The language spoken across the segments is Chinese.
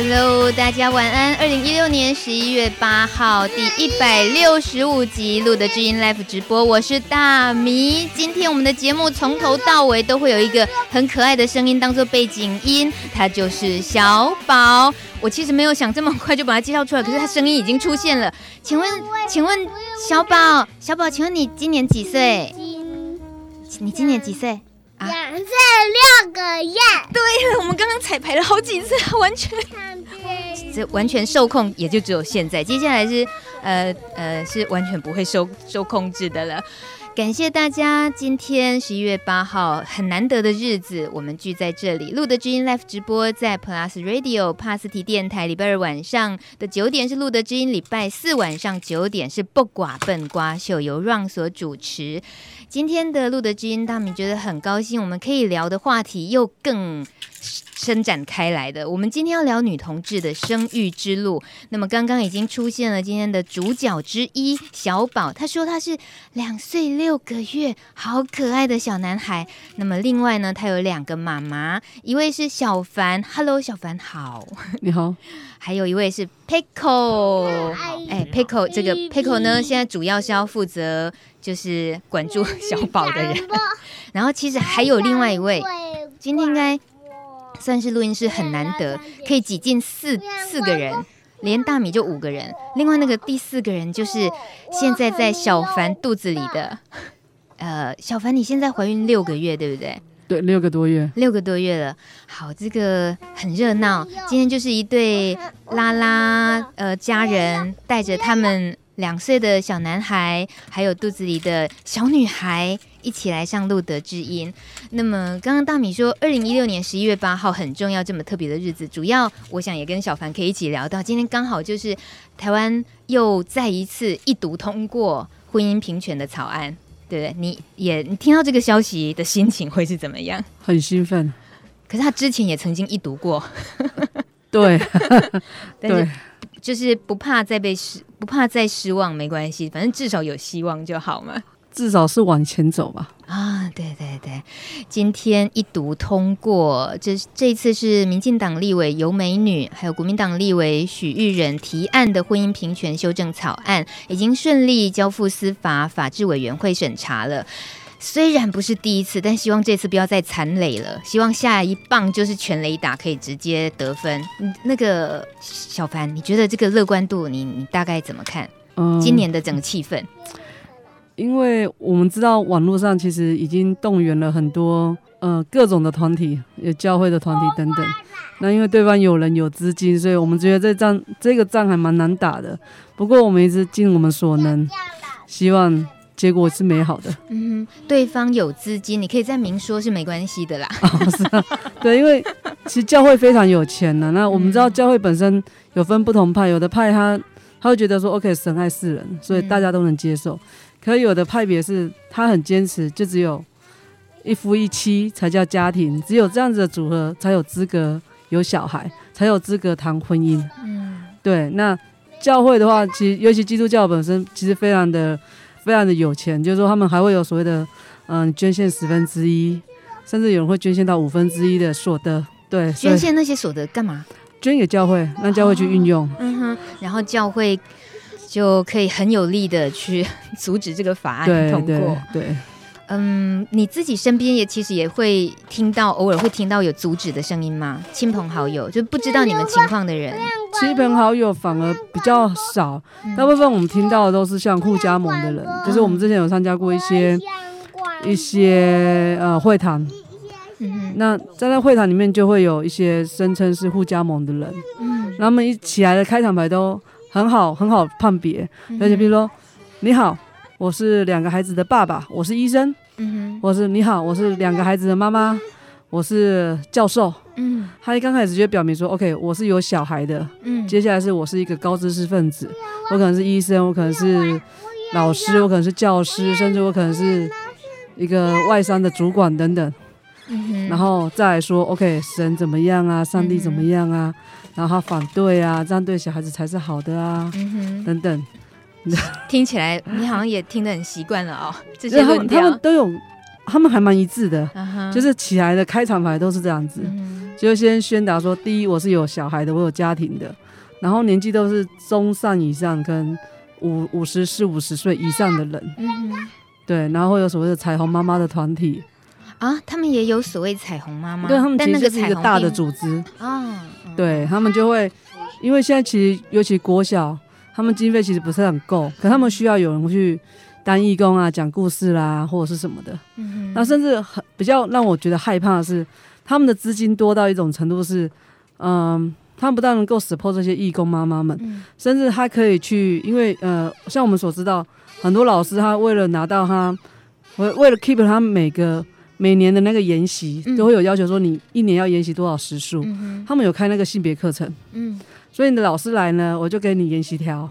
Hello，大家晚安。二零一六年十一月八号，第一百六十五集录的知音 Live 直播，我是大米。今天我们的节目从头到尾都会有一个很可爱的声音当做背景音，它就是小宝。我其实没有想这么快就把它介绍出来，可是它声音已经出现了。请问，请问小宝，小宝，请问你今年几岁？你今年几岁？两岁六个月。对了，我们刚刚彩排了好几次，完全，这完全受控，也就只有现在。接下来是，呃呃，是完全不会受受控制的了。感谢大家，今天十一月八号很难得的日子，我们聚在这里。路德知音 Live 直播在 Plus Radio 帕斯提电台，礼拜二晚上的九点是路德知音，礼拜四晚上九点是不寡笨瓜秀，由 Ron 所主持。今天的路德知音，大米觉得很高兴，我们可以聊的话题又更。伸展开来的，我们今天要聊女同志的生育之路。那么刚刚已经出现了今天的主角之一小宝，他说他是两岁六个月，好可爱的小男孩。那么另外呢，他有两个妈妈，一位是小凡，Hello，小凡好，你好。还有一位是 Pickle，哎，Pickle 这个 Pickle 呢，现在主要是要负责就是管住小宝的人。然后其实还有另外一位，今天应该。算是录音室很难得，可以挤进四四个人，连大米就五个人。另外那个第四个人就是现在在小凡肚子里的，呃，小凡你现在怀孕六个月，对不对？对，六个多月，六个多月了。好，这个很热闹。今天就是一对拉拉呃家人带着他们两岁的小男孩，还有肚子里的小女孩。一起来上路德之音。那么刚刚大米说，二零一六年十一月八号很重要，这么特别的日子，主要我想也跟小凡可以一起聊到。今天刚好就是台湾又再一次一读通过婚姻平权的草案，对不对？你也你听到这个消息的心情会是怎么样？很兴奋。可是他之前也曾经一读过，对，但是就是不怕再被失，不怕再失望，没关系，反正至少有希望就好嘛。至少是往前走吧。啊，对对对，今天一读通过，这这一次是民进党立委尤美女，还有国民党立委许玉仁提案的婚姻平权修正草案，已经顺利交付司法法制委员会审查了。虽然不是第一次，但希望这次不要再残垒了。希望下一棒就是全雷打，可以直接得分。那个小凡，你觉得这个乐观度你，你你大概怎么看？嗯，今年的整个气氛。因为我们知道网络上其实已经动员了很多呃各种的团体，有教会的团体等等。那因为对方有人有资金，所以我们觉得这仗这个仗还蛮难打的。不过我们一直尽我们所能，希望结果是美好的。嗯，对方有资金，你可以再明说是没关系的啦。哦，是啊，对，因为其实教会非常有钱的。那我们知道教会本身有分不同派，有的派他他会觉得说，OK，神爱世人，所以大家都能接受。可有的派别是，他很坚持，就只有一夫一妻才叫家庭，只有这样子的组合才有资格有小孩，才有资格谈婚姻。嗯，对。那教会的话，其实尤其基督教本身，其实非常的非常的有钱，就是说他们还会有所谓的嗯捐献十分之一，甚至有人会捐献到五分之一的所得。对，捐献那些所得干嘛？捐给教会，让教会去运用。嗯哼，然后教会。就可以很有力的去 阻止这个法案通过。对，对，对，嗯，你自己身边也其实也会听到，偶尔会听到有阻止的声音吗？亲朋好友就不知道你们情况的人，亲朋好友反而比较少。大部分我们听到的都是像互加盟的人，就是我们之前有参加过一些一些呃会谈。嗯，那在那会谈里面就会有一些声称是互加盟的人，嗯，他们一起来的开场白都。很好，很好判别。而且比如说，你好，我是两个孩子的爸爸，我是医生。嗯哼，我是你好，我是两个孩子的妈妈，我是教授。嗯，他一刚开始就表明说，OK，我是有小孩的。嗯，接下来是我是一个高知识分子，我可能是医生，我可能是老师，我可能是教师，甚至我可能是一个外商的主管等等。嗯哼，然后再来说，OK，神怎么样啊？上帝怎么样啊？然后他反对啊，这样对小孩子才是好的啊，等等。听起来你好像也听得很习惯了哦。这些论调他们都有，他们还蛮一致的，uh huh、就是起来的开场白都是这样子。就先宣达说，第一我是有小孩的，我有家庭的，然后年纪都是中上以上跟五五十四五十岁以上的人，嗯，对，然后会有所谓的彩虹妈妈的团体啊，他们也有所谓彩虹妈妈，对他们其实是一个大的组织。啊，对他们就会，因为现在其实尤其国小，他们经费其实不是很够，可他们需要有人去当义工啊，讲故事啦或者是什么的，嗯，那甚至很比较让我觉得害怕的是。他们的资金多到一种程度是，嗯、呃，他们不但能够 support 这些义工妈妈们，嗯、甚至还可以去，因为呃，像我们所知道，很多老师他为了拿到他，为为了 keep 他每个每年的那个研习，嗯、都会有要求说你一年要研习多少时数，嗯、他们有开那个性别课程，嗯，所以你的老师来呢，我就给你研习条，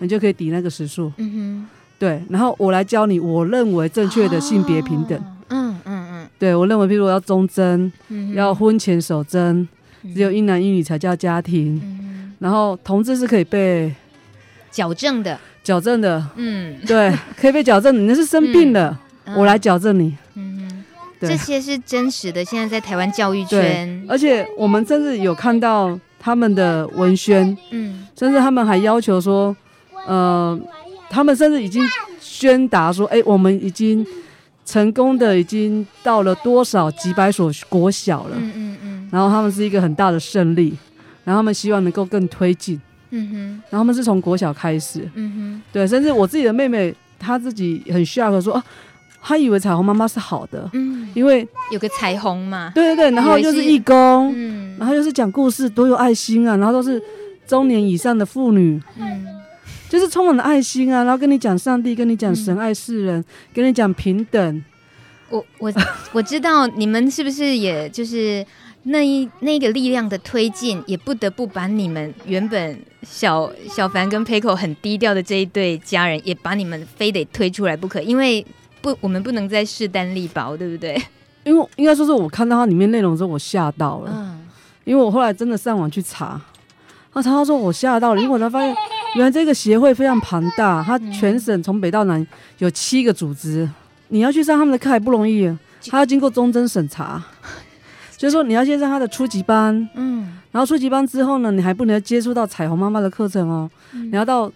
你就可以抵那个时数，嗯哼，对，然后我来教你我认为正确的性别平等。嗯嗯哦对，我认为，譬如我要忠贞，嗯、要婚前守贞，只有一男一女才叫家庭。嗯、然后同志是可以被矫正的，矫正的。嗯，对，可以被矫正。你那是生病了，嗯、我来矫正你。这些是真实的。现在在台湾教育圈，而且我们甚至有看到他们的文宣，嗯，甚至他们还要求说，呃，他们甚至已经宣达说，哎，我们已经。成功的已经到了多少几百所国小了，嗯嗯嗯，然后他们是一个很大的胜利，然后他们希望能够更推进，嗯哼，然后他们是从国小开始，嗯哼，对，甚至我自己的妹妹，她自己很 shock 说啊，她以为彩虹妈妈是好的，嗯，因为有个彩虹嘛，对对对，然后又是义工，嗯，然后又是讲故事，多有爱心啊，然后都是中年以上的妇女，嗯。就是充满了爱心啊，然后跟你讲上帝，跟你讲神爱世人，嗯、跟你讲平等。我我 我知道你们是不是也就是那一那个力量的推进，也不得不把你们原本小小凡跟 Peiko 很低调的这一对家人，也把你们非得推出来不可，因为不我们不能再势单力薄，对不对？因为应该说是我看到它里面内容之后，我吓到了。嗯，因为我后来真的上网去查，啊，查到说我吓到了，因为我才发现。原来这个协会非常庞大，它全省从北到南有七个组织，你要去上他们的课还不容易，还要经过忠贞审查，就是说你要先上他的初级班，嗯，然后初级班之后呢，你还不能接触到彩虹妈妈的课程哦，你要到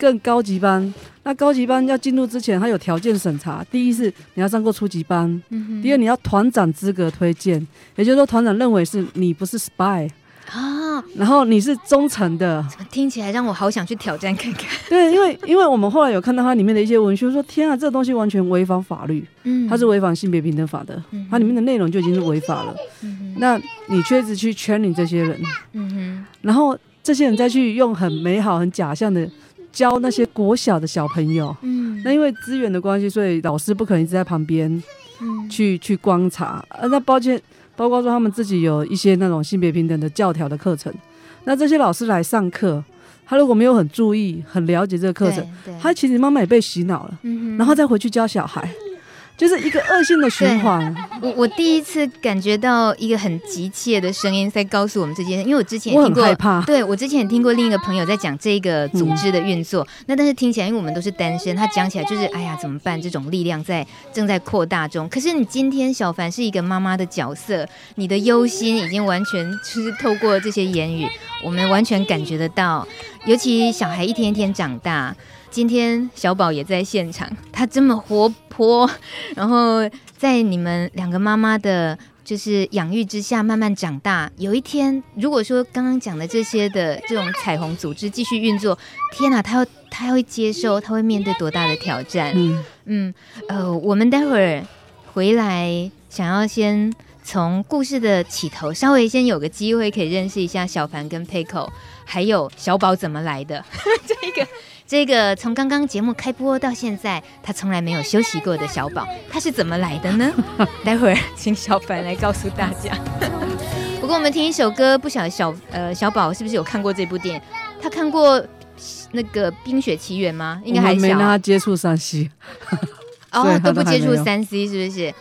更高级班，那高级班要进入之前，它有条件审查，第一是你要上过初级班，嗯第二你要团长资格推荐，也就是说团长认为是你不是 spy。啊，然后你是忠诚的，听起来让我好想去挑战看看。对，因为因为我们后来有看到它里面的一些文书，说天啊，这个东西完全违反法律，嗯，它是违反性别平等法的，嗯、它里面的内容就已经是违法了。嗯、那你确实去圈你这些人，嗯哼，然后这些人再去用很美好、很假象的教那些国小的小朋友，嗯，那因为资源的关系，所以老师不可能一直在旁边，嗯，去去观察。啊，那抱歉。包括说他们自己有一些那种性别平等的教条的课程，那这些老师来上课，他如果没有很注意、很了解这个课程，他其实妈妈也被洗脑了，嗯、然后再回去教小孩。就是一个恶性的循环。我我第一次感觉到一个很急切的声音在告诉我们这件事，因为我之前也听过，我对我之前也听过另一个朋友在讲这个组织的运作。嗯、那但是听起来，因为我们都是单身，他讲起来就是哎呀怎么办？这种力量在正在扩大中。可是你今天小凡是一个妈妈的角色，你的忧心已经完全就是透过这些言语，我们完全感觉得到。尤其小孩一天一天长大。今天小宝也在现场，他这么活泼，然后在你们两个妈妈的，就是养育之下慢慢长大。有一天，如果说刚刚讲的这些的这种彩虹组织继续运作，天哪，他要他会接受，他会面对多大的挑战？嗯嗯，呃，我们待会儿回来，想要先从故事的起头，稍微先有个机会可以认识一下小凡跟 Peiko，还有小宝怎么来的 这个。这个从刚刚节目开播到现在，他从来没有休息过的小宝，他是怎么来的呢？待会儿请小凡来告诉大家。不过我们听一首歌，不晓得小呃小宝是不是有看过这部电影？他看过那个《冰雪奇缘》吗？应该还小。没让他接触三 C，哦，都不接触三 C 是不是？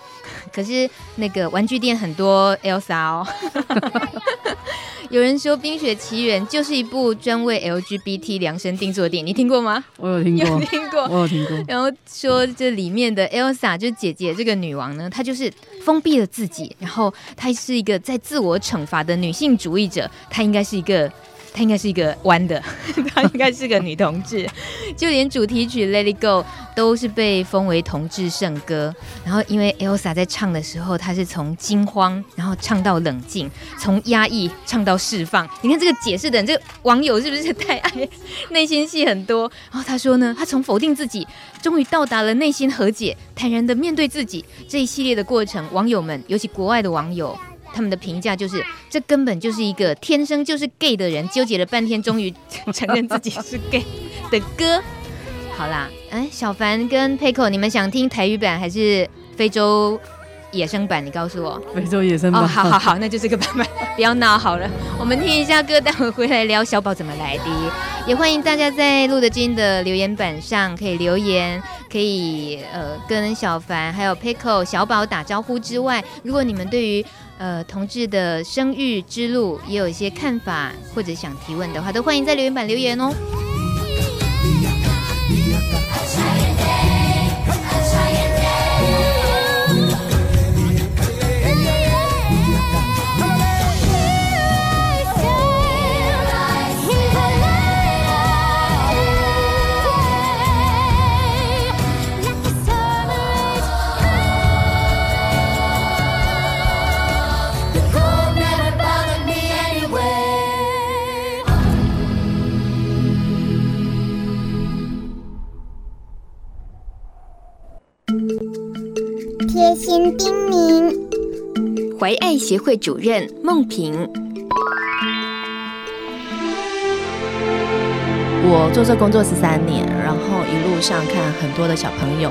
可是那个玩具店很多 Elsa 哦。有人说《冰雪奇缘》就是一部专为 LGBT 量身定做的电影，你听过吗？我有听过，有听过，我有听过。然后说这里面的 Elsa 就是姐姐这个女王呢，她就是封闭了自己，然后她是一个在自我惩罚的女性主义者，她应该是一个。她应该是一个弯的，她应该是个女同志，就连主题曲《Let It Go》都是被封为同志圣歌。然后，因为 Elsa 在唱的时候，她是从惊慌，然后唱到冷静，从压抑唱到释放。你看这个解释的，这个网友是不是太爱？内心戏很多。然后他说呢，他从否定自己，终于到达了内心和解，坦然的面对自己这一系列的过程。网友们，尤其国外的网友。他们的评价就是，这根本就是一个天生就是 gay 的人，纠结了半天，终于承认自己是 gay 的歌。好啦，哎，小凡跟 p i c o，你们想听台语版还是非洲野生版？你告诉我。非洲野生版。哦，好好好，那就这个版本，不要闹好了。我们听一下歌，待会回来聊小宝怎么来的。也欢迎大家在露德金的留言板上可以留言，可以呃跟小凡还有 p i c o、小宝打招呼之外，如果你们对于呃，同志的生育之路也有一些看法，或者想提问的话，都欢迎在留言板留言哦。心叮咛，怀爱协会主任孟平。我做这工作十三年，然后一路上看很多的小朋友，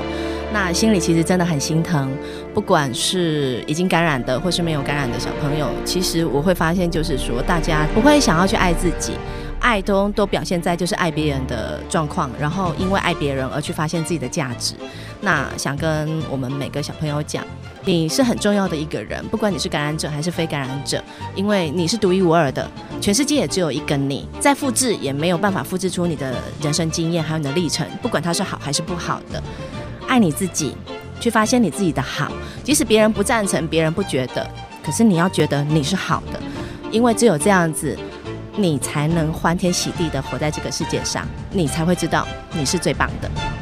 那心里其实真的很心疼。不管是已经感染的，或是没有感染的小朋友，其实我会发现，就是说大家不会想要去爱自己。爱都都表现在就是爱别人的状况，然后因为爱别人而去发现自己的价值。那想跟我们每个小朋友讲，你是很重要的一个人，不管你是感染者还是非感染者，因为你是独一无二的，全世界也只有一个你，再复制也没有办法复制出你的人生经验还有你的历程，不管它是好还是不好的。爱你自己，去发现你自己的好，即使别人不赞成，别人不觉得，可是你要觉得你是好的，因为只有这样子。你才能欢天喜地的活在这个世界上，你才会知道你是最棒的。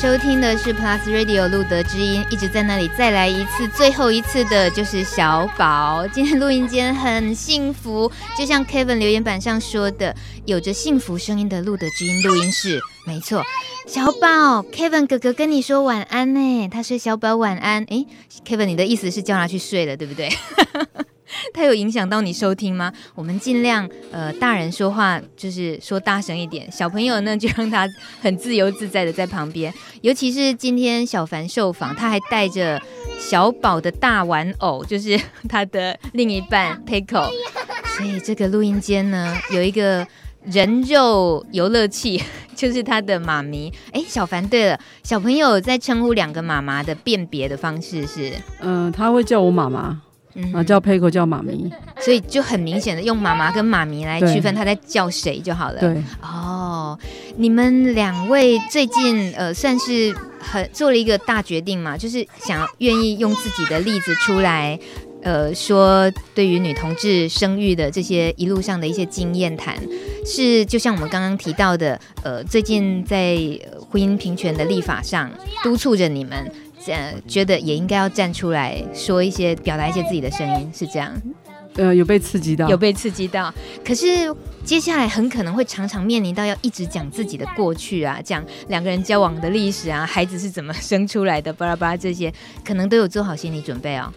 收听的是 Plus Radio 路德之音，一直在那里。再来一次，最后一次的就是小宝。今天录音间很幸福，就像 Kevin 留言板上说的，有着幸福声音的路德之音录音室。没错，小宝，Kevin 哥哥跟你说晚安呢。他说小宝晚安。诶，Kevin，你的意思是叫他去睡了，对不对？他有影响到你收听吗？我们尽量，呃，大人说话就是说大声一点，小朋友呢就让他很自由自在的在旁边。尤其是今天小凡受访，他还带着小宝的大玩偶，就是他的另一半 Peiko。所以这个录音间呢有一个人肉游乐器，就是他的妈咪。哎，小凡，对了，小朋友在称呼两个妈妈的辨别的方式是？嗯、他会叫我妈妈。啊，叫佩可叫妈咪，所以就很明显的用妈妈跟妈咪来区分他在叫谁就好了。对，哦，你们两位最近呃算是很做了一个大决定嘛，就是想愿意用自己的例子出来呃说对于女同志生育的这些一路上的一些经验谈，是就像我们刚刚提到的，呃，最近在婚姻平权的立法上督促着你们，呃，觉得也应该要站出来说一些，表达一些自己的声音，是这样。呃，有被刺激到，有被刺激到。可是接下来很可能会常常面临到要一直讲自己的过去啊，讲两个人交往的历史啊，孩子是怎么生出来的，巴拉巴拉这些，可能都有做好心理准备哦。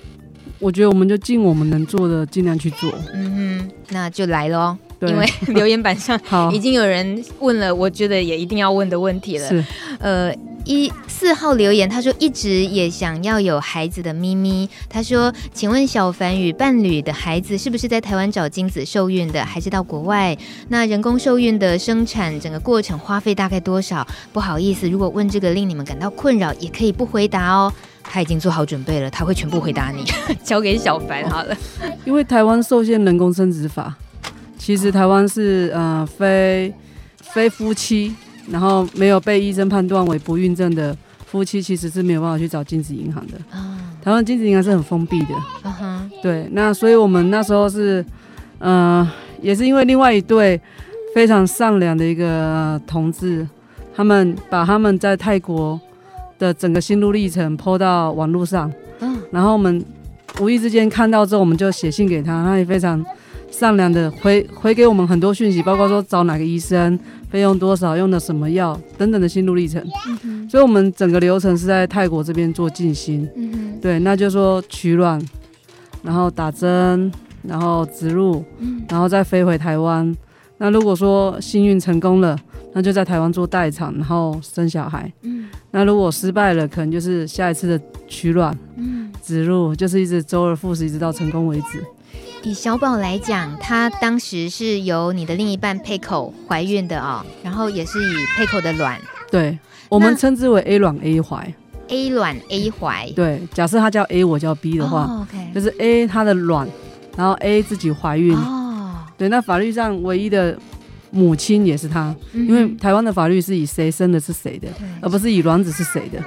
我觉得我们就尽我们能做的，尽量去做。嗯哼，那就来喽。因为留言板上 已经有人问了，我觉得也一定要问的问题了。是，呃，一四号留言，他说一直也想要有孩子的咪咪。他说，请问小凡与伴侣的孩子是不是在台湾找精子受孕的，还是到国外？那人工受孕的生产整个过程花费大概多少？不好意思，如果问这个令你们感到困扰，也可以不回答哦。他已经做好准备了，他会全部回答你。交给小凡好了。因为台湾受限人工生殖法。其实台湾是呃非非夫妻，然后没有被医生判断为不孕症的夫妻，其实是没有办法去找精子银行的。啊台湾精子银行是很封闭的。对，那所以我们那时候是，呃，也是因为另外一对非常善良的一个同志，他们把他们在泰国的整个心路历程 PO 到网络上，嗯然后我们无意之间看到之后，我们就写信给他，他也非常。善良的回回给我们很多讯息，包括说找哪个医生、费用多少、用的什么药等等的心路历程。嗯、所以，我们整个流程是在泰国这边做进心。嗯、对，那就是说取卵，然后打针，然后植入，然后再飞回台湾。那如果说幸运成功了，那就在台湾做待产，然后生小孩。嗯、那如果失败了，可能就是下一次的取卵、植入，就是一直周而复始，一直到成功为止。以小宝来讲，他当时是由你的另一半配口怀孕的哦，然后也是以配口的卵，对，我们称之为 A 卵 A 怀，A 卵 A 怀，对，假设他叫 A，我叫 B 的话，哦 okay、就是 A 他的卵，然后 A 自己怀孕，哦，对，那法律上唯一的母亲也是他，因为台湾的法律是以谁生的是谁的，而不是以卵子是谁的。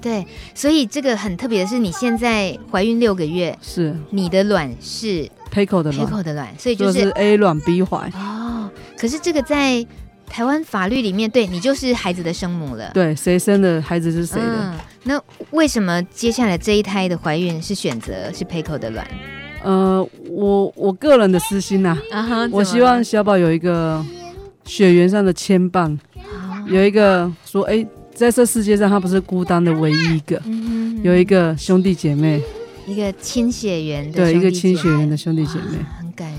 对，所以这个很特别的是，你现在怀孕六个月，是你的卵是 PECO 的卵的卵，所以就是，是 A 卵 B 怀哦。可是这个在台湾法律里面，对你就是孩子的生母了。对，谁生的孩子是谁的？嗯，那为什么接下来这一胎的怀孕是选择是 PECO 的卵？呃，我我个人的私心呐，我希望小宝有一个血缘上的牵绊，啊、有一个说哎。在这世界上，他不是孤单的唯一一个，有一个兄弟姐妹，一个亲血缘的对，一个亲血缘的兄弟姐妹，很感人。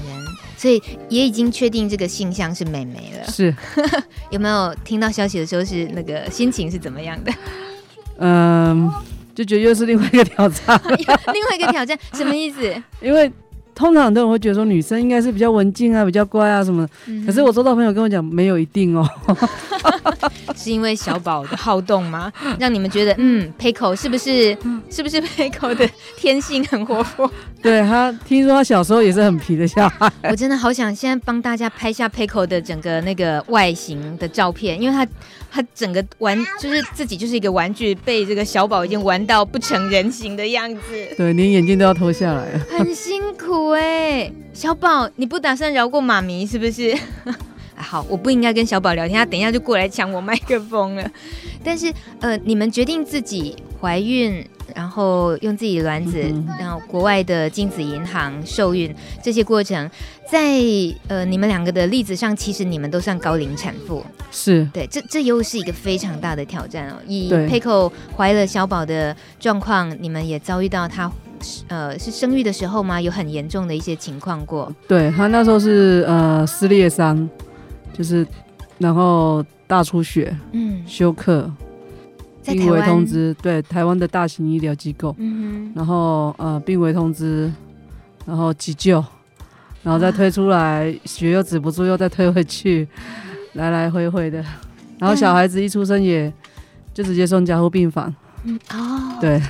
所以也已经确定这个性向是妹妹了。是，有没有听到消息的时候是那个心情是怎么样的？嗯，就觉得又是另外一个挑战，另外一个挑战什么意思？因为通常很多人会觉得说女生应该是比较文静啊，比较乖啊什么的。嗯、可是我收到朋友跟我讲，没有一定哦。是因为小宝的好动吗？让你们觉得嗯，Paco 是不是是不是 Paco 的天性很活泼？对，他听说他小时候也是很皮的小孩。我真的好想现在帮大家拍下 Paco 的整个那个外形的照片，因为他他整个玩就是自己就是一个玩具，被这个小宝已经玩到不成人形的样子。对，连眼镜都要脱下来了，很辛苦哎、欸。小宝，你不打算饶过妈咪是不是？好，我不应该跟小宝聊天，他等一下就过来抢我麦克风了。但是，呃，你们决定自己怀孕，然后用自己的卵子，嗯、然后国外的精子银行受孕这些过程，在呃你们两个的例子上，其实你们都算高龄产妇。是对，这这又是一个非常大的挑战哦。以 PECO 怀了小宝的状况，你们也遭遇到他呃是生育的时候吗？有很严重的一些情况过？对，他那时候是呃撕裂伤。就是，然后大出血，嗯，休克，病危通知，对，台湾的大型医疗机构，嗯，然后呃，病危通知，然后急救，然后再推出来，啊、血又止不住，又再推回去，来来回回的，然后小孩子一出生也就直接送加护病房，嗯哦，对，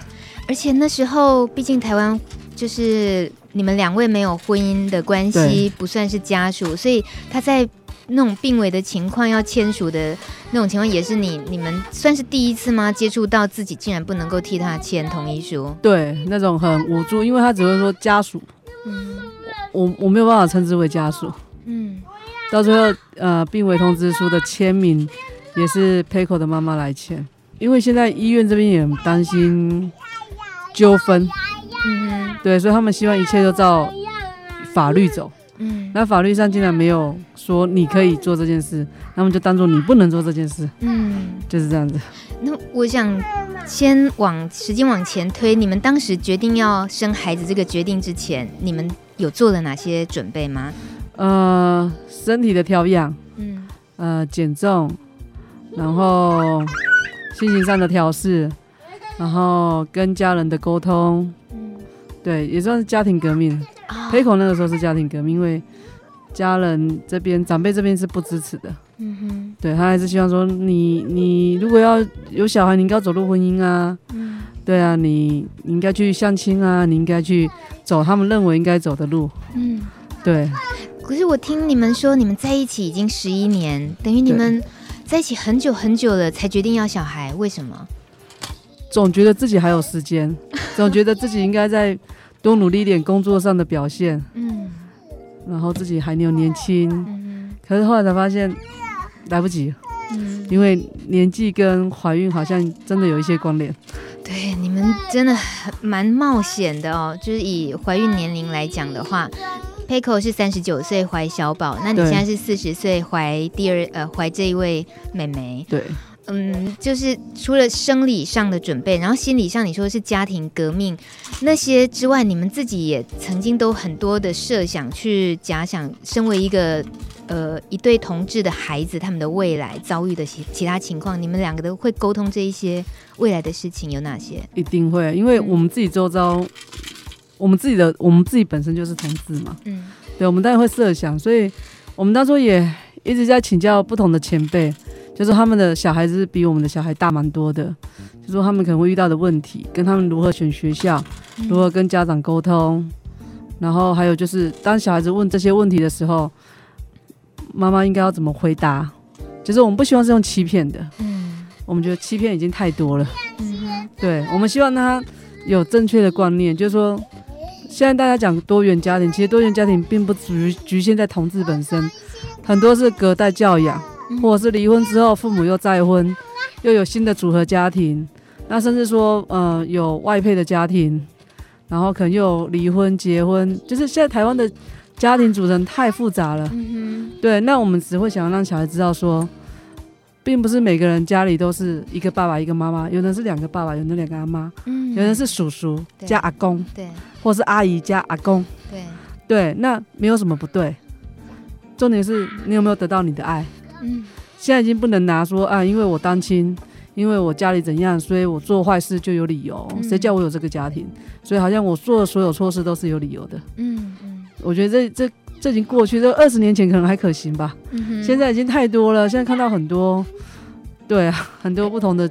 而且那时候毕竟台湾就是你们两位没有婚姻的关系，不算是家属，所以他在。那种病危的情况要签署的那种情况，也是你你们算是第一次吗？接触到自己竟然不能够替他签同意书？对，那种很无助，因为他只会说家属，嗯，我我没有办法称之为家属，嗯，到最后呃，病危通知书的签名也是 Peiko 的妈妈来签，因为现在医院这边也很担心纠纷，嗯，对，所以他们希望一切都照法律走。嗯，那法律上竟然没有说你可以做这件事，那么就当做你不能做这件事。嗯，就是这样子。那我想先往时间往前推，你们当时决定要生孩子这个决定之前，你们有做了哪些准备吗？呃，身体的调养，嗯，呃，减重，然后心情上的调试，然后跟家人的沟通，嗯，对，也算是家庭革命。Peiko 那个时候是家庭革命，因为家人这边长辈这边是不支持的。嗯哼，对，他还是希望说你你如果要有小孩，你应该要走入婚姻啊。嗯，对啊，你你应该去相亲啊，你应该去走他们认为应该走的路。嗯，对。可是我听你们说，你们在一起已经十一年，等于你们在一起很久很久了才决定要小孩，为什么？总觉得自己还有时间，总觉得自己应该在。多努力一点工作上的表现，嗯，然后自己还有年轻，嗯，可是后来才发现来不及，嗯，因为年纪跟怀孕好像真的有一些关联。对，你们真的蛮冒险的哦。就是以怀孕年龄来讲的话，Paco 是三十九岁怀小宝，那你现在是四十岁怀第二呃怀这一位妹妹，对。嗯，就是除了生理上的准备，然后心理上你说的是家庭革命那些之外，你们自己也曾经都很多的设想，去假想身为一个呃一对同志的孩子，他们的未来遭遇的其其他情况，你们两个都会沟通这一些未来的事情有哪些？一定会，因为我们自己周遭，嗯、我们自己的我们自己本身就是同志嘛，嗯，对，我们当然会设想，所以我们当初也一直在请教不同的前辈。就是他们的小孩子比我们的小孩大蛮多的，就说他们可能会遇到的问题，跟他们如何选学校，如何跟家长沟通，然后还有就是当小孩子问这些问题的时候，妈妈应该要怎么回答？就是我们不希望是用欺骗的，嗯，我们觉得欺骗已经太多了，嗯，对，我们希望他有正确的观念，就是说现在大家讲多元家庭，其实多元家庭并不局局限在同志本身，很多是隔代教养。或者是离婚之后，父母又再婚，又有新的组合家庭，那甚至说，呃，有外配的家庭，然后可能又有离婚、结婚，就是现在台湾的家庭组成太复杂了。嗯哼。对，那我们只会想要让小孩知道说，并不是每个人家里都是一个爸爸一个妈妈，有的是两个爸爸，有的两个阿妈，嗯，有的是叔叔加阿公，对，或是阿姨加阿公，对，对，那没有什么不对，重点是你有没有得到你的爱。嗯，现在已经不能拿说啊，因为我单亲，因为我家里怎样，所以我做坏事就有理由。谁叫我有这个家庭？所以好像我做的所有错事都是有理由的。嗯嗯，我觉得这这这已经过去，这二十年前可能还可行吧。嗯，现在已经太多了。现在看到很多，对啊，很多不同的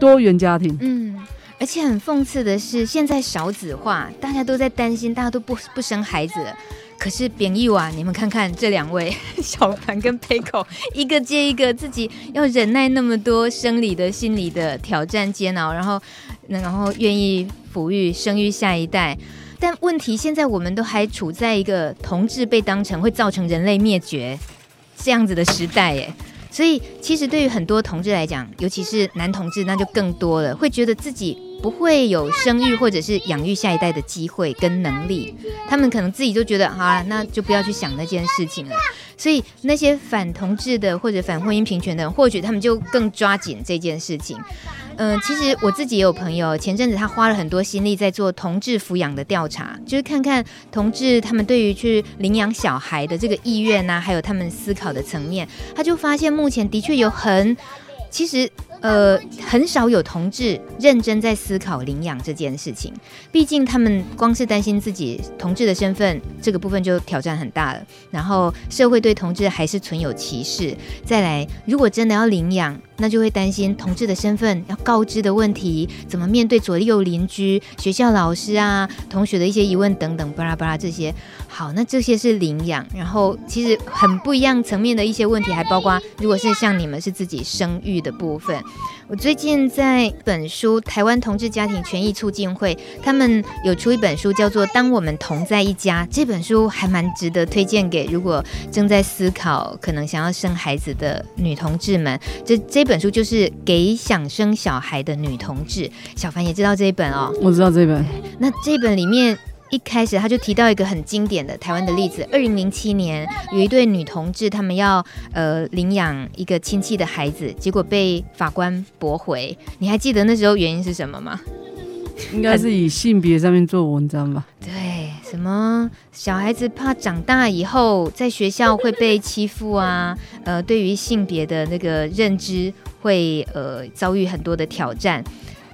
多元家庭。嗯，而且很讽刺的是，现在少子化，大家都在担心，大家都不不生孩子了。可是贬义啊！你们看看这两位 小凡跟 Peiko，一个接一个，自己要忍耐那么多生理的、心理的挑战煎熬，然后，然后愿意抚育、生育下一代。但问题现在我们都还处在一个同志被当成会造成人类灭绝这样子的时代，耶。所以其实对于很多同志来讲，尤其是男同志，那就更多了，会觉得自己。不会有生育或者是养育下一代的机会跟能力，他们可能自己就觉得好了，那就不要去想那件事情了。所以那些反同志的或者反婚姻平权的人，或许他们就更抓紧这件事情。嗯、其实我自己也有朋友，前阵子他花了很多心力在做同志抚养的调查，就是看看同志他们对于去领养小孩的这个意愿呐、还有他们思考的层面，他就发现目前的确有很其实。呃，很少有同志认真在思考领养这件事情。毕竟他们光是担心自己同志的身份，这个部分就挑战很大了。然后社会对同志还是存有歧视。再来，如果真的要领养，那就会担心同志的身份要告知的问题，怎么面对左右邻居、学校老师啊、同学的一些疑问等等，巴拉巴拉这些。好，那这些是领养。然后其实很不一样层面的一些问题，还包括如果是像你们是自己生育的部分。我最近在本书台湾同志家庭权益促进会，他们有出一本书，叫做《当我们同在一家》。这本书还蛮值得推荐给如果正在思考可能想要生孩子的女同志们。这这本书就是给想生小孩的女同志。小凡也知道这一本哦，我知道这本。那这本里面。一开始他就提到一个很经典的台湾的例子，二零零七年有一对女同志，他们要呃领养一个亲戚的孩子，结果被法官驳回。你还记得那时候原因是什么吗？应该是以性别上面做文章吧？对，什么小孩子怕长大以后在学校会被欺负啊？呃，对于性别的那个认知会呃遭遇很多的挑战，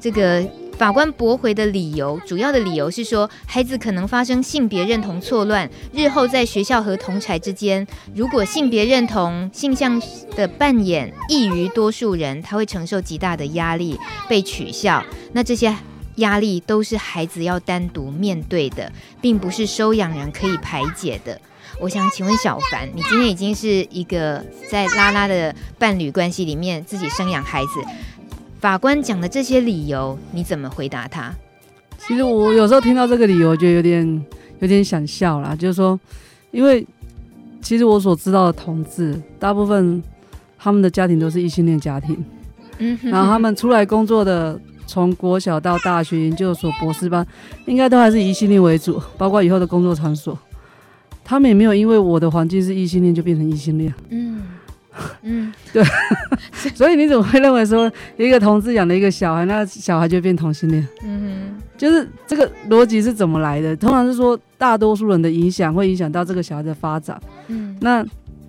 这个。法官驳回的理由，主要的理由是说，孩子可能发生性别认同错乱，日后在学校和同侪之间，如果性别认同性向的扮演异于多数人，他会承受极大的压力，被取笑。那这些压力都是孩子要单独面对的，并不是收养人可以排解的。我想请问小凡，你今天已经是一个在拉拉的伴侣关系里面自己生养孩子。法官讲的这些理由，你怎么回答他？其实我有时候听到这个理由，我觉得有点有点想笑啦。就是说，因为其实我所知道的同志，大部分他们的家庭都是异性恋家庭，嗯，然后他们出来工作的，从国小到大学、研究所、博士班，应该都还是异性恋为主，包括以后的工作场所，他们也没有因为我的环境是异性恋就变成异性恋，嗯。嗯，对，所以你怎么会认为说一个同志养了一个小孩，那小孩就变同性恋？嗯哼，就是这个逻辑是怎么来的？通常是说大多数人的影响会影响到这个小孩的发展。嗯，那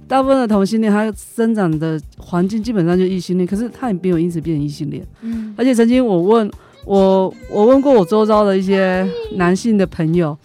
大部分的同性恋，他生长的环境基本上就异性恋，可是他也没有因此变成异性恋。嗯，而且曾经我问我，我问过我周遭的一些男性的朋友，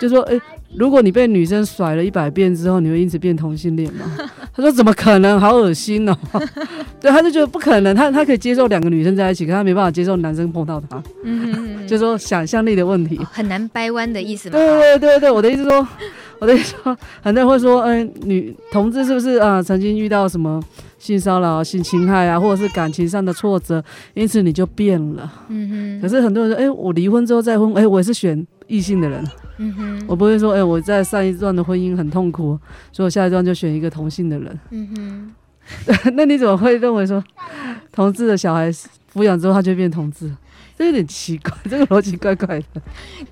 就说，哎。如果你被女生甩了一百遍之后，你会因此变同性恋吗？他说怎么可能，好恶心哦！对，他就觉得不可能，他他可以接受两个女生在一起，可他没办法接受男生碰到他。嗯哼哼，就说想象力的问题，哦、很难掰弯的意思吗？对对对对，我的意思说，我的意思说，很多人会说，嗯、呃，女同志是不是啊、呃，曾经遇到什么性骚扰、性侵害啊，或者是感情上的挫折，因此你就变了。嗯哼。可是很多人说，哎、欸，我离婚之后再婚，哎、欸，我也是选异性的人。嗯哼，我不会说，哎、欸，我在上一段的婚姻很痛苦，所以我下一段就选一个同性的人。嗯哼，那你怎么会认为说，同志的小孩抚养之后他就变同志？这有点奇怪，这个逻辑怪怪的。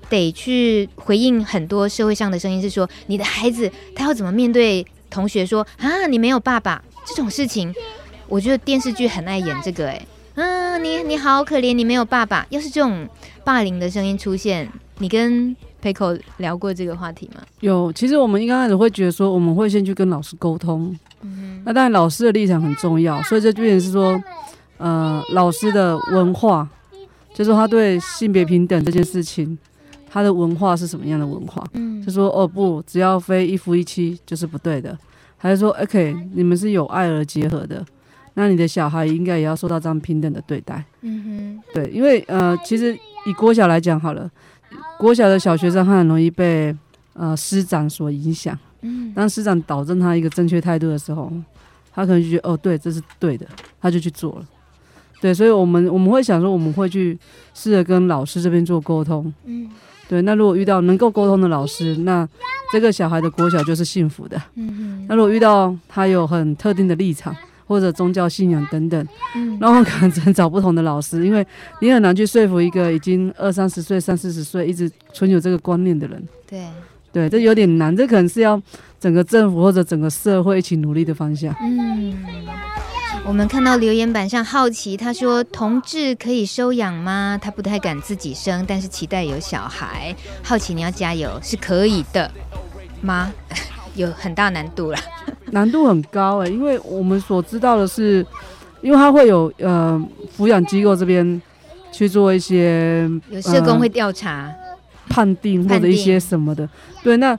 得去回应很多社会上的声音，是说你的孩子他要怎么面对同学说啊，你没有爸爸这种事情？我觉得电视剧很爱演这个、欸，哎，嗯，你你好可怜，你没有爸爸。要是这种霸凌的声音出现，你跟 Peiko 聊过这个话题吗？有，其实我们一开始会觉得说，我们会先去跟老师沟通。嗯哼，那当然老师的立场很重要，所以这边是说，呃，老师的文化，就是说他对性别平等这件事情，他的文化是什么样的文化？嗯，就说哦不，只要非一夫一妻就是不对的，还是说 OK，你们是有爱而结合的，那你的小孩应该也要受到这样平等的对待。嗯哼，对，因为呃，其实以国小来讲好了。国小的小学生，他很容易被呃师长所影响。嗯，当师长导正他一个正确态度的时候，他可能就觉得哦，对，这是对的，他就去做了。对，所以我们我们会想说，我们会去试着跟老师这边做沟通。嗯，对。那如果遇到能够沟通的老师，那这个小孩的国小就是幸福的。嗯嗯。那如果遇到他有很特定的立场，或者宗教信仰等等，嗯，然后可能只能找不同的老师，因为你很难去说服一个已经二三十岁、三四十岁一直存有这个观念的人。对，对，这有点难，这可能是要整个政府或者整个社会一起努力的方向。嗯，我们看到留言板上好奇，他说同志可以收养吗？他不太敢自己生，但是期待有小孩。好奇你要加油，是可以的吗？有很大难度了。难度很高哎、欸，因为我们所知道的是，因为它会有呃抚养机构这边去做一些有社工会调查、呃、判定或者一些什么的，对，那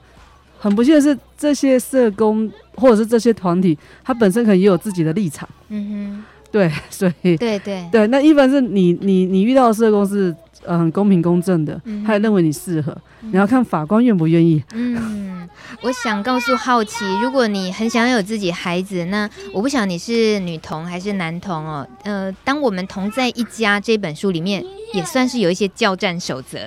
很不幸的是这些社工或者是这些团体，他本身可能也有自己的立场，嗯哼，对，所以对对。对，那一般是你你你遇到的社工是。呃，很公平公正的，他也认为你适合，你要看法官愿不愿意。嗯，我想告诉好奇，如果你很想要有自己孩子，那我不晓你是女童还是男童哦。呃，当我们同在一家这本书里面，也算是有一些教战守则。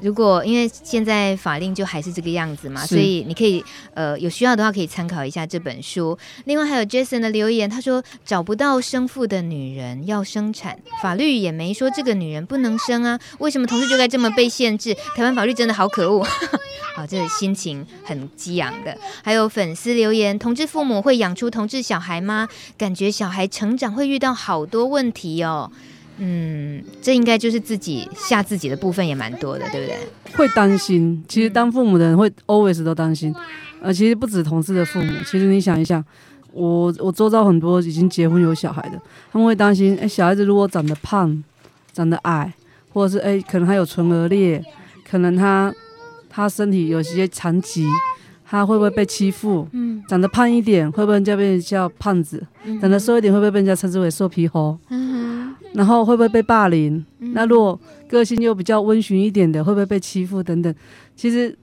如果因为现在法令就还是这个样子嘛，所以你可以呃有需要的话可以参考一下这本书。另外还有 Jason 的留言，他说找不到生父的女人要生产，法律也没说这个女人不能生啊，为什么同志就该这么被限制？台湾法律真的好可恶。好，这个心情很激昂的。还有粉丝留言，同志父母会养出同志小孩吗？感觉小孩成长会遇到好多问题哦。嗯，这应该就是自己吓自己的部分也蛮多的，对不对？会担心，其实当父母的人会 always 都担心。呃，其实不止同事的父母，其实你想一想，我我周遭很多已经结婚有小孩的，他们会担心，哎，小孩子如果长得胖、长得矮，或者是哎，可能还有唇腭裂，可能他他身体有些残疾，他会不会被欺负？嗯，长得胖一点，会不会人家被人叫胖子？嗯、长得瘦一点，会不会被人家称之为瘦皮猴？嗯然后会不会被霸凌？嗯、那如果个性又比较温驯一点的，会不会被欺负等等？其实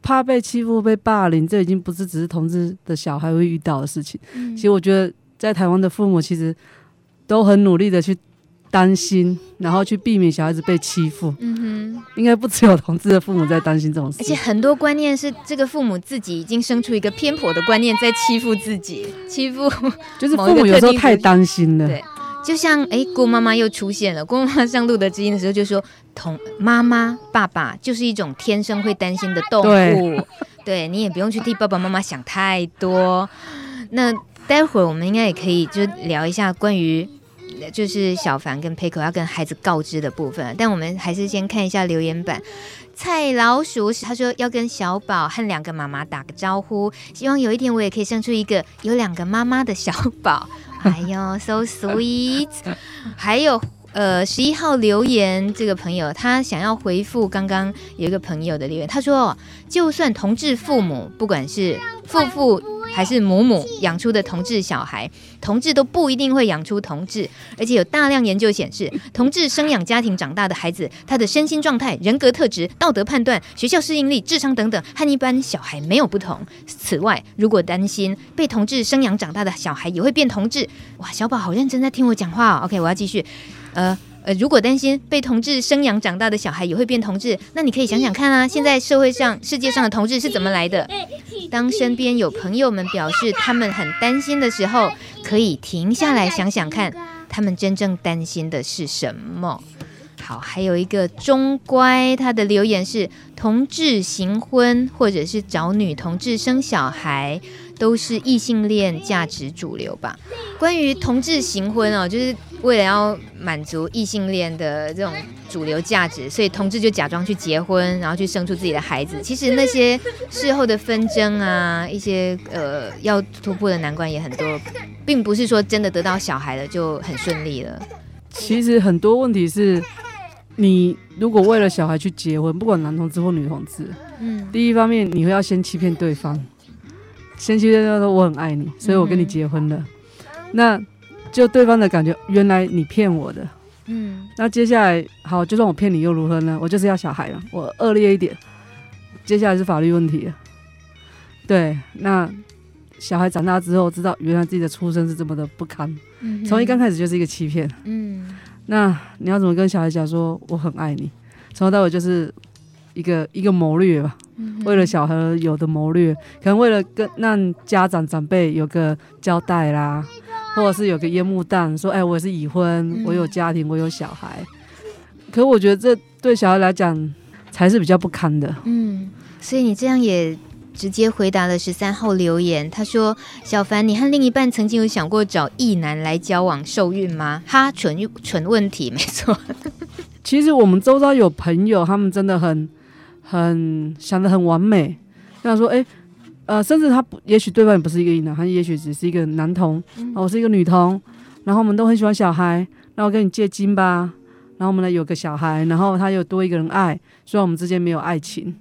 怕被欺负、被霸凌，这已经不是只是同志的小孩会遇到的事情。嗯、其实我觉得，在台湾的父母其实都很努力的去担心，然后去避免小孩子被欺负。嗯哼，应该不只有同志的父母在担心这种事。而且很多观念是这个父母自己已经生出一个偏颇的观念，在欺负自己，欺负就是父母有时候太担心了。对。就像哎，郭妈妈又出现了。郭妈妈上路德之音的时候就说：“同妈妈、爸爸就是一种天生会担心的动物。对” 对，你也不用去替爸爸妈妈想太多。那待会儿我们应该也可以就聊一下关于就是小凡跟佩可要跟孩子告知的部分。但我们还是先看一下留言板。菜老鼠他说要跟小宝和两个妈妈打个招呼，希望有一天我也可以生出一个有两个妈妈的小宝。哎呦，so sweet！还有呃，十一号留言这个朋友，他想要回复刚刚有一个朋友的留言，他说，就算同志父母，不管是父父还是母母养出的同志小孩，同志都不一定会养出同志，而且有大量研究显示，同志生养家庭长大的孩子，他的身心状态、人格特质、道德判断、学校适应力、智商等等，和一般小孩没有不同。此外，如果担心被同志生养长大的小孩也会变同志，哇，小宝好认真在听我讲话哦。OK，我要继续，呃。呃，如果担心被同志生养长大的小孩也会变同志，那你可以想想看啊，现在社会上、世界上的同志是怎么来的？当身边有朋友们表示他们很担心的时候，可以停下来想想看，他们真正担心的是什么？好，还有一个中乖，他的留言是：同志行婚或者是找女同志生小孩，都是异性恋价值主流吧？关于同志行婚哦，就是为了要满足异性恋的这种主流价值，所以同志就假装去结婚，然后去生出自己的孩子。其实那些事后的纷争啊，一些呃要突破的难关也很多，并不是说真的得到小孩了就很顺利了。其实很多问题是。你如果为了小孩去结婚，不管男同志或女同志，嗯，第一方面你会要先欺骗对方，先欺骗对方说我很爱你，所以我跟你结婚了，嗯、那就对方的感觉原来你骗我的，嗯，那接下来好，就算我骗你又如何呢？我就是要小孩了，我恶劣一点，接下来是法律问题了，对，那小孩长大之后知道原来自己的出生是这么的不堪，嗯，从一刚开始就是一个欺骗，嗯。那你要怎么跟小孩讲说我很爱你？从头到尾就是一个一个谋略吧，嗯、为了小孩有的谋略，可能为了跟让家长长辈有个交代啦，或者是有个烟幕弹，说哎，我是已婚，嗯、我有家庭，我有小孩。可我觉得这对小孩来讲才是比较不堪的。嗯，所以你这样也。直接回答了十三号留言，他说：“小凡，你和另一半曾经有想过找异男来交往受孕吗？”哈，蠢蠢问题，没错。其实我们周遭有朋友，他们真的很很想的很完美，这样说：“哎，呃，甚至他不，也许对方也不是一个异男，他也许只是一个男同，哦，我是一个女童，然后我们都很喜欢小孩，那我跟你借精吧。然后我们呢有个小孩，然后他又多一个人爱，虽然我们之间没有爱情，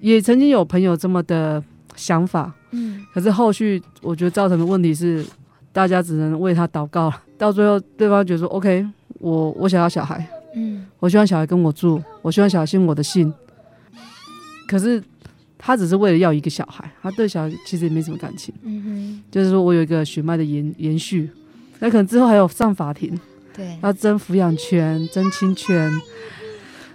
也曾经有朋友这么的想法，嗯，可是后续我觉得造成的问题是，大家只能为他祷告了，到最后对方觉得说，OK，我我想要小孩，嗯，我希望小孩跟我住，我希望小孩信我的信，可是他只是为了要一个小孩，他对小孩其实也没什么感情，嗯哼，就是说我有一个血脉的延延续，那可能之后还有上法庭。对，要争抚养权，争亲权，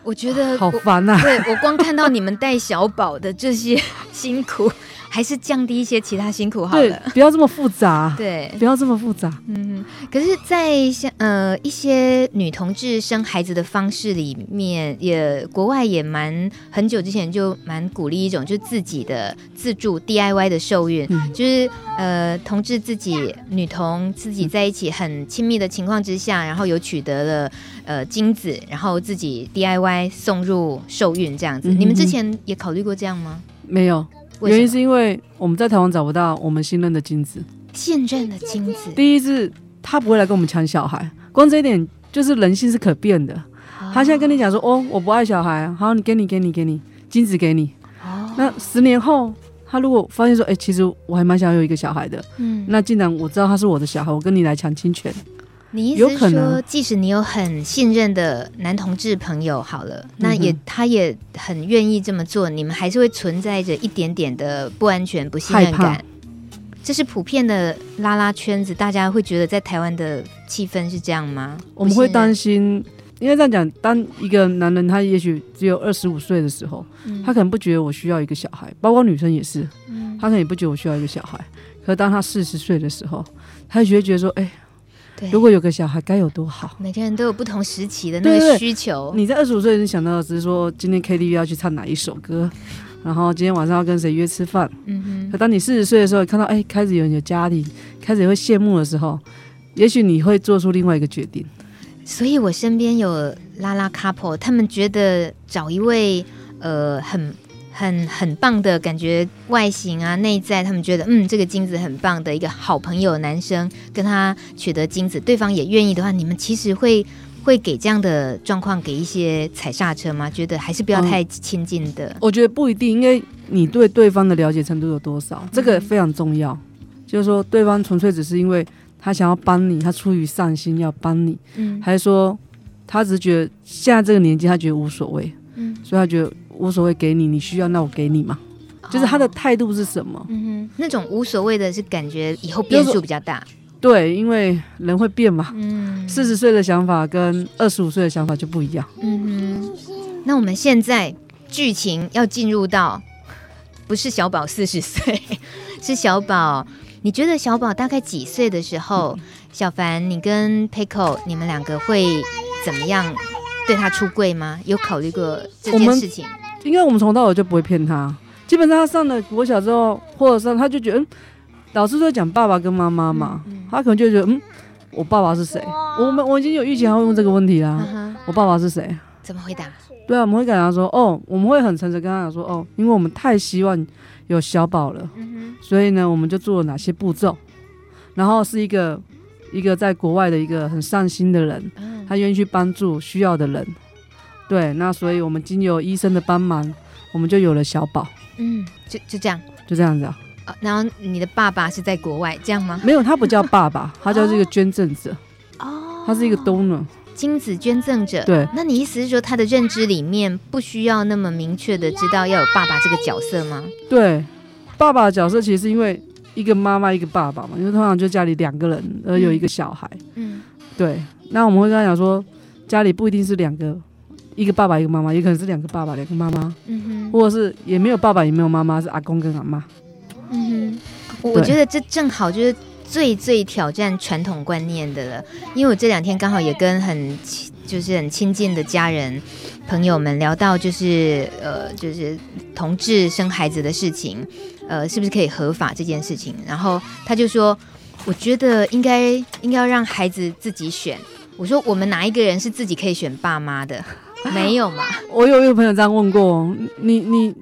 我觉得好烦啊！对，我光看到你们带小宝的这些 辛苦。还是降低一些其他辛苦好了，对，不要这么复杂，对，不要这么复杂。嗯，可是，在像呃一些女同志生孩子的方式里面，也国外也蛮很久之前就蛮鼓励一种，就自己的自助 DIY 的受孕，嗯、就是呃同志自己女同自己在一起很亲密的情况之下，然后有取得了呃精子，然后自己 DIY 送入受孕这样子。你们之前也考虑过这样吗？没有。原因是因为我们在台湾找不到我们信任的精子，信任的精子。第一是他不会来跟我们抢小孩，光这一点就是人性是可变的。哦、他现在跟你讲说，哦，我不爱小孩，好，你给你给你给你精子给你。哦、那十年后，他如果发现说，哎、欸，其实我还蛮想要有一个小孩的，嗯，那既然我知道他是我的小孩，我跟你来抢亲权。你意思是说，即使你有很信任的男同志朋友，好了，嗯、那也他也很愿意这么做，你们还是会存在着一点点的不安全、不信任感。这是普遍的拉拉圈子，大家会觉得在台湾的气氛是这样吗？我们会担心，因为这样讲，当一个男人他也许只有二十五岁的时候，嗯、他可能不觉得我需要一个小孩，包括女生也是，嗯、他可能也不觉得我需要一个小孩。可是当他四十岁的时候，他就会觉得说，哎。对如果有个小孩该有多好！每个人都有不同时期的那个需求。你在二十五岁，你想到的只是说今天 KTV 要去唱哪一首歌，然后今天晚上要跟谁约吃饭。嗯哼。可当你四十岁的时候，看到哎，开始有人有家庭，开始也会羡慕的时候，也许你会做出另外一个决定。所以我身边有拉拉 couple，他们觉得找一位呃很。很很棒的感觉，外形啊，内在，他们觉得，嗯，这个精子很棒的一个好朋友男生跟他取得精子，对方也愿意的话，你们其实会会给这样的状况给一些踩刹车吗？觉得还是不要太亲近的。嗯，我觉得不一定，因为你对对方的了解程度有多少，这个非常重要。嗯，就是说，对方纯粹只是因为他想要帮你，他出于善心要帮你，嗯，还是说他只是觉得现在这个年纪他觉得无所谓，嗯，所以他觉得。无所谓，给你，你需要，那我给你嘛。哦、就是他的态度是什么？嗯哼，那种无所谓的，是感觉以后变数比较大。对，因为人会变嘛。嗯，四十岁的想法跟二十五岁的想法就不一样。嗯哼，那我们现在剧情要进入到，不是小宝四十岁，是小宝。你觉得小宝大概几岁的时候，嗯、小凡，你跟 Peiko 你们两个会怎么样对他出柜吗？有考虑过这件事情？因为我们从头到尾就不会骗他，基本上他上了国小之后，或者上他就觉得，嗯，老师都讲爸爸跟妈妈嘛，嗯嗯、他可能就觉得，嗯，我爸爸是谁？我们我已经有预期他会问这个问题啦，嗯、我爸爸是谁？怎么回答？对啊，我们会跟他说，哦，我们会很诚实跟他讲说，哦，因为我们太希望有小宝了，嗯、所以呢，我们就做了哪些步骤，然后是一个一个在国外的一个很善心的人，嗯、他愿意去帮助需要的人。对，那所以我们经由医生的帮忙，我们就有了小宝。嗯，就就这样，就这样子啊。哦，然后你的爸爸是在国外，这样吗？没有，他不叫爸爸，他叫这个捐赠者。哦，他是一个 donor，精子捐赠者。对，那你意思是说，他的认知里面不需要那么明确的知道要有爸爸这个角色吗？对，爸爸的角色其实是因为一个妈妈一个爸爸嘛，因为通常就家里两个人而有一个小孩。嗯，对。那我们会跟他讲说，家里不一定是两个。一个爸爸，一个妈妈，也可能是两个爸爸，两个妈妈，嗯哼，或者是也没有爸爸，也没有妈妈，是阿公跟阿妈。嗯哼，我觉得这正好就是最最挑战传统观念的了。因为我这两天刚好也跟很就是很亲近的家人朋友们聊到，就是呃，就是同志生孩子的事情，呃，是不是可以合法这件事情？然后他就说，我觉得应该应该要让孩子自己选。我说，我们哪一个人是自己可以选爸妈的？没有嘛？我有一个朋友这样问过，你你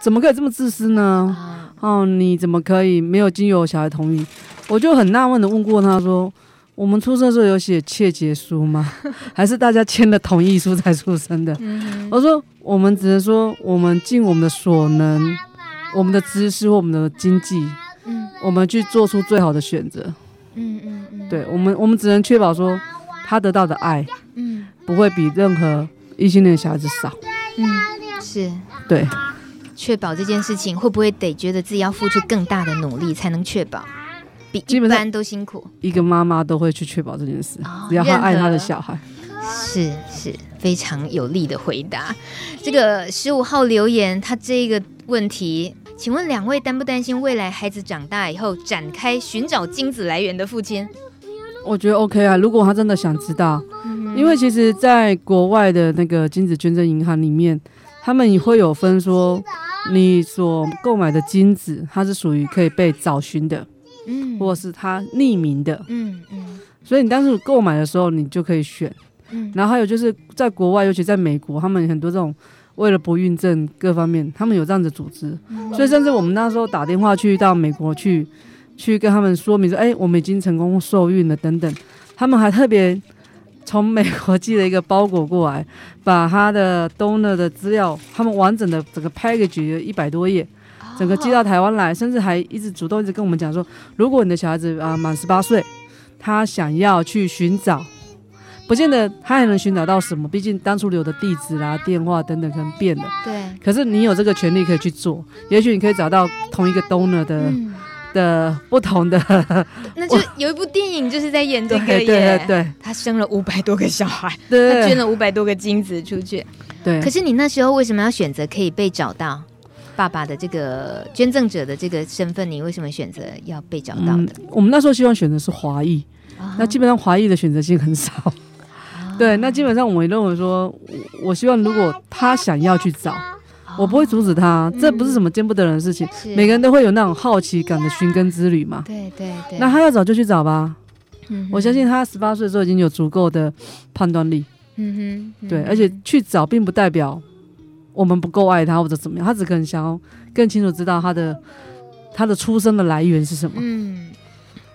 怎么可以这么自私呢？哦，你怎么可以没有经由小孩同意？我就很纳闷的问过他说，我们出生的时候有写切结书吗？还是大家签了同意书才出生的？嗯、我说我们只能说我们尽我们的所能，我们的知识或我们的经济，嗯，我们去做出最好的选择。嗯嗯嗯，对我们我们只能确保说他得到的爱，嗯，不会比任何异性恋小孩子少。嗯，是对，确保这件事情会不会得觉得自己要付出更大的努力才能确保？比一般都辛苦，一个妈妈都会去确保这件事，哦、只要她爱她的小孩。是是，非常有力的回答。这个十五号留言，他这个问题，请问两位担不担心未来孩子长大以后展开寻找精子来源的父亲？我觉得 OK 啊，如果他真的想知道，嗯、因为其实在国外的那个精子捐赠银行里面，他们也会有分说，你所购买的精子，它是属于可以被找寻的。嗯，或者是它匿名的，嗯嗯，所以你当时购买的时候，你就可以选，嗯，然后还有就是在国外，尤其在美国，他们很多这种为了不孕症各方面，他们有这样的组织，嗯、所以甚至我们那时候打电话去到美国去，去跟他们说明说，哎，我们已经成功受孕了等等，他们还特别从美国寄了一个包裹过来，把他的 donor 的资料，他们完整的整个 package 有一百多页。整个寄到台湾来，甚至还一直主动一直跟我们讲说，如果你的小孩子啊满十八岁，他想要去寻找，不见得他还能寻找到什么，毕竟当初留的地址啦、电话等等可能变了。对。可是你有这个权利可以去做，也许你可以找到同一个 donor 的、嗯、的不同的。那就有一部电影就是在演这个耶。对对对，他生了五百多个小孩，对，他捐了五百多个精子出去。对。可是你那时候为什么要选择可以被找到？爸爸的这个捐赠者的这个身份，你为什么选择要被找到的？嗯、我们那时候希望选择是华裔，啊、那基本上华裔的选择性很少。啊、对，那基本上我们认为说，我希望如果他想要去找，啊、我不会阻止他，嗯、这不是什么见不得人的事情。是每个人都会有那种好奇感的寻根之旅嘛。对对对。那他要找就去找吧。嗯、我相信他十八岁的时候已经有足够的判断力。嗯哼。嗯哼对，而且去找并不代表。我们不够爱他或者怎么样，他只可能想要更清楚知道他的他的出生的来源是什么。嗯，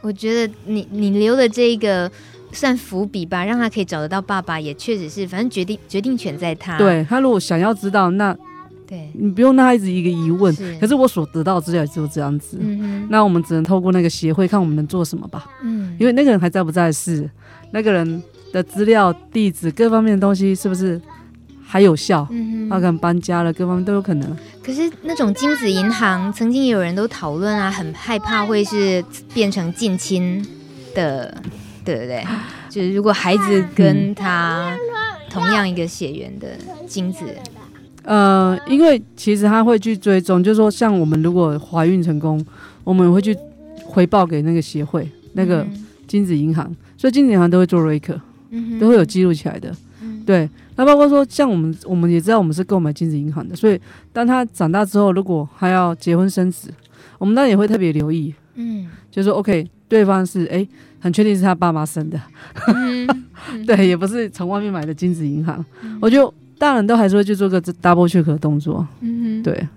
我觉得你你留的这个算伏笔吧，让他可以找得到爸爸，也确实是，反正决定决定权在他。对，他如果想要知道，那对你不用让他一直一个疑问。是可是我所得到资料就是这样子。那我们只能透过那个协会看我们能做什么吧。嗯，因为那个人还在不在世，那个人的资料、地址各方面的东西是不是？还有效，他可能搬家了，各方面都有可能。可是那种精子银行，曾经也有人都讨论啊，很害怕会是变成近亲的，对不对？就是如果孩子跟他同样一个血缘的精子，呃，因为其实他会去追踪，就是说像我们如果怀孕成功，我们会去回报给那个协会，那个精子银行，所以精子银行都会做 record，嗯，都会有记录起来的，嗯、对。那包括说，像我们，我们也知道我们是购买精子银行的，所以当他长大之后，如果还要结婚生子，我们当然也会特别留意，嗯，就是说 OK，对方是哎、欸，很确定是他爸妈生的，对，也不是从外面买的精子银行，嗯、我觉得大人都还是会去做个 double check 的动作，嗯哼，对，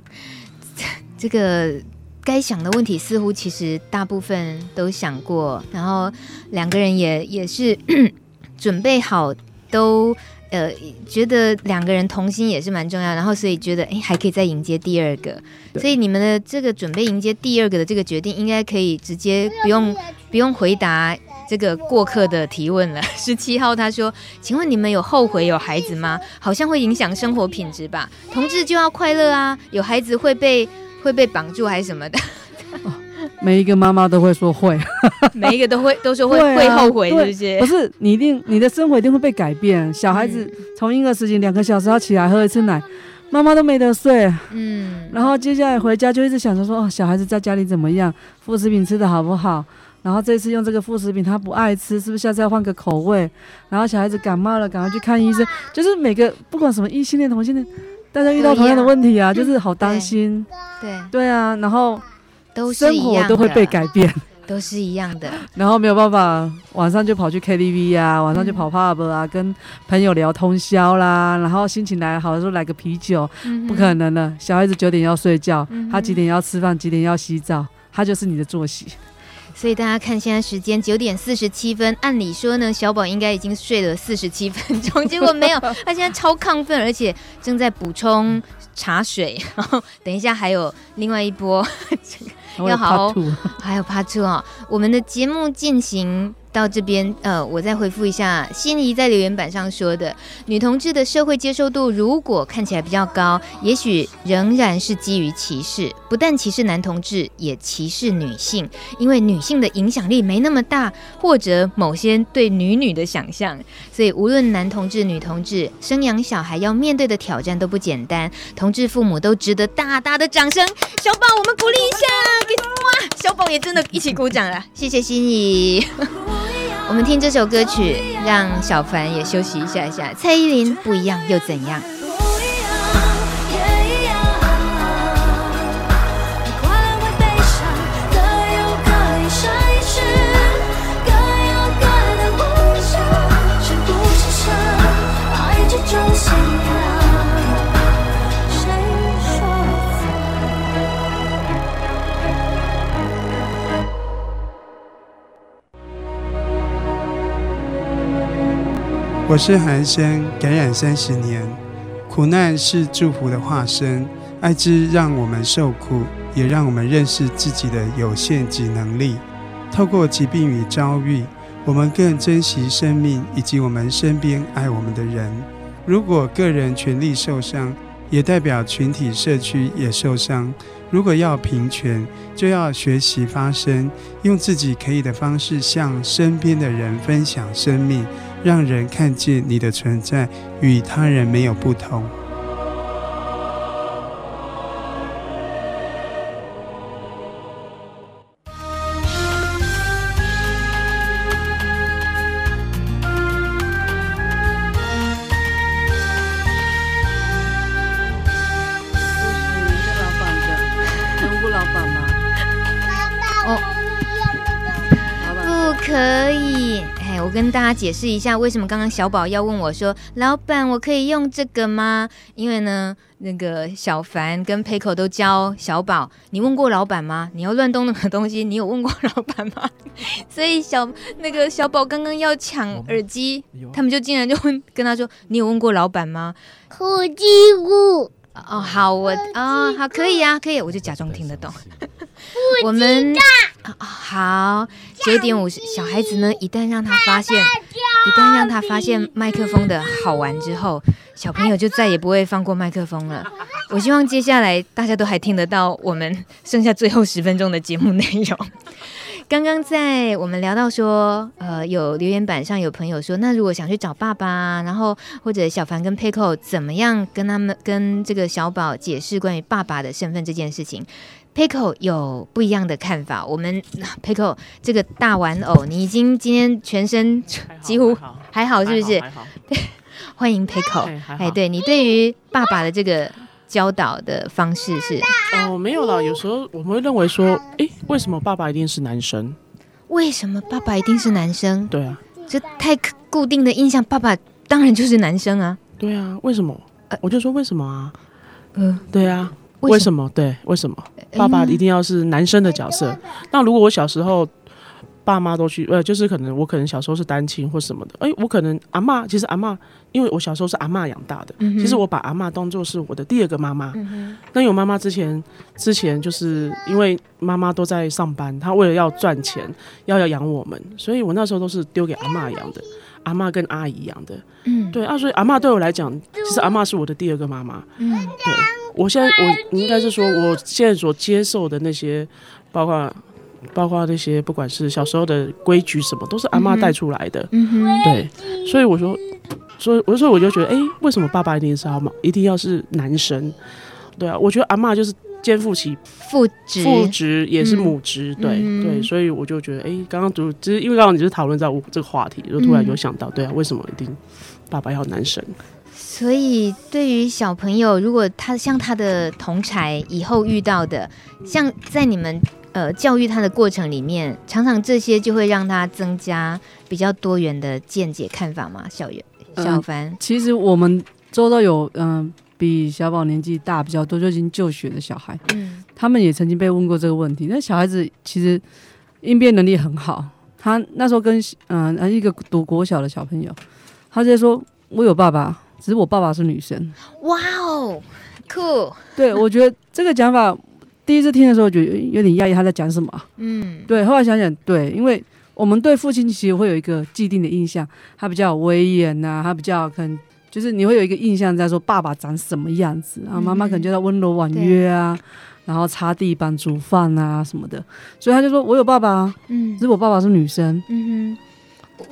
这个该想的问题似乎其实大部分都想过，然后两个人也也是 准备好都。呃，觉得两个人同心也是蛮重要，然后所以觉得哎，还可以再迎接第二个，所以你们的这个准备迎接第二个的这个决定，应该可以直接不用不用回答这个过客的提问了。十七号他说，请问你们有后悔有孩子吗？好像会影响生活品质吧？同志就要快乐啊，有孩子会被会被绑住还是什么的？每一个妈妈都会说会，每一个都会都说会会、啊、会后悔这些。不是你一定你的生活一定会被改变。小孩子从婴儿时期两个小时要起来喝一次奶，妈妈都没得睡。嗯，然后接下来回家就一直想着说，哦，小孩子在家里怎么样，副食品吃的好不好？然后这次用这个副食品他不爱吃，是不是下次要换个口味？然后小孩子感冒了，赶快去看医生。就是每个不管什么异性恋同性恋，大家遇到同样的问题啊，就是好担心。对对，啊，然后。都生活都会被改变，都是一样的。然后没有办法，晚上就跑去 KTV 啊，晚上就跑 pub 啊，嗯、跟朋友聊通宵啦。然后心情来好的时候来个啤酒，嗯、不可能的。小孩子九点要睡觉，嗯、他几点要吃饭，几点要洗澡，他就是你的作息。所以大家看现在时间九点四十七分，按理说呢，小宝应该已经睡了四十七分钟，结果没有，他现在超亢奋，而且正在补充茶水，然后等一下还有另外一波，要好好，还有 part two 啊，我们的节目进行。到这边，呃，我再回复一下心仪在留言板上说的，女同志的社会接受度如果看起来比较高，也许仍然是基于歧视，不但歧视男同志，也歧视女性，因为女性的影响力没那么大，或者某些对女女的想象，所以无论男同志、女同志，生养小孩要面对的挑战都不简单，同志父母都值得大大的掌声。小宝，我们鼓励一下，给哇，小宝也真的一起鼓掌了，谢谢心仪。我们听这首歌曲，让小凡也休息一下下。蔡依林不一样又怎样？我是韩生，感染三十年，苦难是祝福的化身。爱之让我们受苦，也让我们认识自己的有限及能力。透过疾病与遭遇，我们更珍惜生命以及我们身边爱我们的人。如果个人权利受伤，也代表群体社区也受伤。如果要平权，就要学习发声，用自己可以的方式向身边的人分享生命。让人看见你的存在与他人没有不同。家解释一下，为什么刚刚小宝要问我说：“老板，我可以用这个吗？”因为呢，那个小凡跟 Peiko 都教小宝：“你问过老板吗？你要乱动那个东西，你有问过老板吗？” 所以小那个小宝刚刚要抢耳机，他们就竟然就问跟他说：“你有问过老板吗？”呼机鼓哦，好，我啊、哦，好，可以啊，可以，我就假装听得懂。我们、哦、好，九点五十，小孩子呢，一旦让他发现，一旦让他发现麦克风的好玩之后，小朋友就再也不会放过麦克风了。我希望接下来大家都还听得到我们剩下最后十分钟的节目内容。刚刚在我们聊到说，呃，有留言板上有朋友说，那如果想去找爸爸，然后或者小凡跟 Peiko 怎么样跟他们跟这个小宝解释关于爸爸的身份这件事情，Peiko 有不一样的看法。我们 Peiko 这个大玩偶，你已经今天全身几乎还好，是不是？欢迎 Peiko，哎，对你对于爸爸的这个。教导的方式是哦，没有啦。有时候我们会认为说，哎、欸，为什么爸爸一定是男生？为什么爸爸一定是男生？对啊，这太固定的印象，爸爸当然就是男生啊。对啊，为什么？呃、我就说为什么啊？嗯、呃，对啊，为什么？对，为什么？爸爸一定要是男生的角色？嗯、那如果我小时候。爸妈都去，呃，就是可能我可能小时候是单亲或什么的，哎、欸，我可能阿妈，其实阿妈，因为我小时候是阿妈养大的，嗯、其实我把阿妈当做是我的第二个妈妈。那、嗯、有妈妈之前，之前就是因为妈妈都在上班，她为了要赚钱，要要养我们，所以我那时候都是丢给阿妈养的，阿妈跟阿姨养的。嗯，对啊，所以阿妈对我来讲，其实阿妈是我的第二个妈妈。嗯，对，我现在我应该是说，我现在所接受的那些，包括。包括那些，不管是小时候的规矩什么，都是阿妈带出来的。嗯哼，对，所以我说，所以我说，我就觉得，哎、欸，为什么爸爸一定是阿嬷，一定要是男生？对啊，我觉得阿妈就是肩负起父职，父职也是母职。嗯、对、嗯、对，所以我就觉得，哎、欸，刚刚就只是因为刚刚你就是讨论到我这个话题，就突然有想到，对啊，为什么一定爸爸要男生？所以对于小朋友，如果他像他的同才以后遇到的，像在你们。呃，教育他的过程里面，常常这些就会让他增加比较多元的见解看法嘛。小袁、小凡、嗯，其实我们周遭有嗯、呃，比小宝年纪大比较多就已经就学的小孩，嗯，他们也曾经被问过这个问题。那小孩子其实应变能力很好。他那时候跟嗯、呃、一个读国小的小朋友，他就说：“我有爸爸，只是我爸爸是女生。”哇哦，酷！对，我觉得这个讲法第一次听的时候，觉得有点讶异，他在讲什么？嗯，对。后来想想，对，因为我们对父亲其实会有一个既定的印象，他比较威严呐、啊，他比较可能就是你会有一个印象在说爸爸长什么样子，然后妈妈可能就在温柔婉约啊。嗯然后擦地板、煮饭啊什么的，所以他就说：“我有爸爸，啊嗯，只是我爸爸是女生。”嗯哼，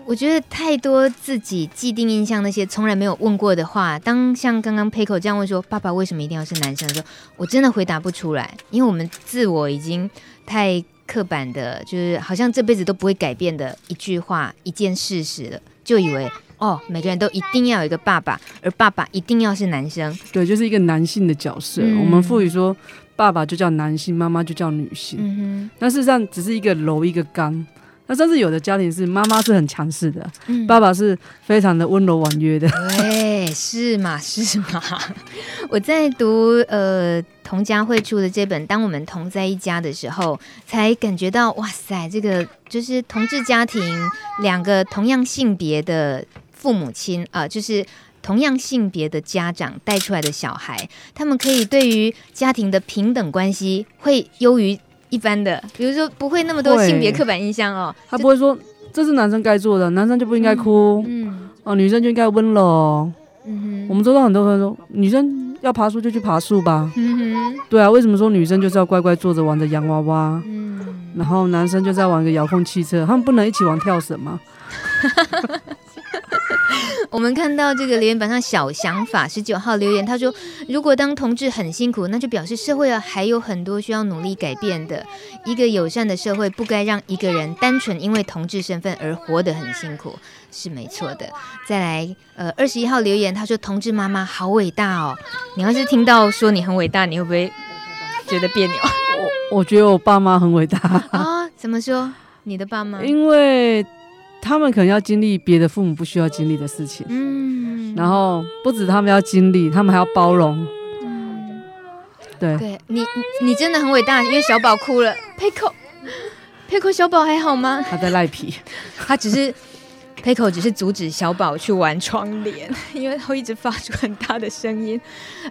我觉得太多自己既定印象那些从来没有问过的话，当像刚刚 Peiko 这样问说：“爸爸为什么一定要是男生？”的时候，我真的回答不出来，因为我们自我已经太刻板的，就是好像这辈子都不会改变的一句话、一件事实了，就以为 哦，每个人都一定要有一个爸爸，而爸爸一定要是男生，对，就是一个男性的角色。嗯、我们赋予说。爸爸就叫男性，妈妈就叫女性。嗯哼，但事实上只是一个柔一个刚。那甚至有的家庭是妈妈是很强势的，嗯、爸爸是非常的温柔婉约的。对，是嘛是嘛。我在读呃童家慧出的这本《当我们同在一家》的时候，才感觉到哇塞，这个就是同志家庭两个同样性别的父母亲啊、呃，就是。同样性别的家长带出来的小孩，他们可以对于家庭的平等关系会优于一般的，比如说不会那么多性别刻板印象哦。他不会说这是男生该做的，男生就不应该哭，嗯，嗯哦，女生就应该温柔。嗯哼，我们周到很多朋友说，女生要爬树就去爬树吧。嗯哼，对啊，为什么说女生就是要乖乖坐着玩着洋娃娃？嗯，然后男生就在玩个遥控汽车，他们不能一起玩跳绳吗？我们看到这个留言板上小想法十九号留言，他说：“如果当同志很辛苦，那就表示社会啊还有很多需要努力改变的。一个友善的社会不该让一个人单纯因为同志身份而活得很辛苦，是没错的。”再来，呃，二十一号留言，他说：“同志妈妈好伟大哦！你要是听到说你很伟大，你会不会觉得别扭？”我我觉得我爸妈很伟大啊。怎么说？你的爸妈？因为。他们可能要经历别的父母不需要经历的事情，嗯，然后不止他们要经历，他们还要包容，嗯，对，对你，你真的很伟大，因为小宝哭了，Peiko，Peiko 小宝还好吗？他在赖皮，他只是。Peiko 只是阻止小宝去玩窗帘，因为他会一直发出很大的声音。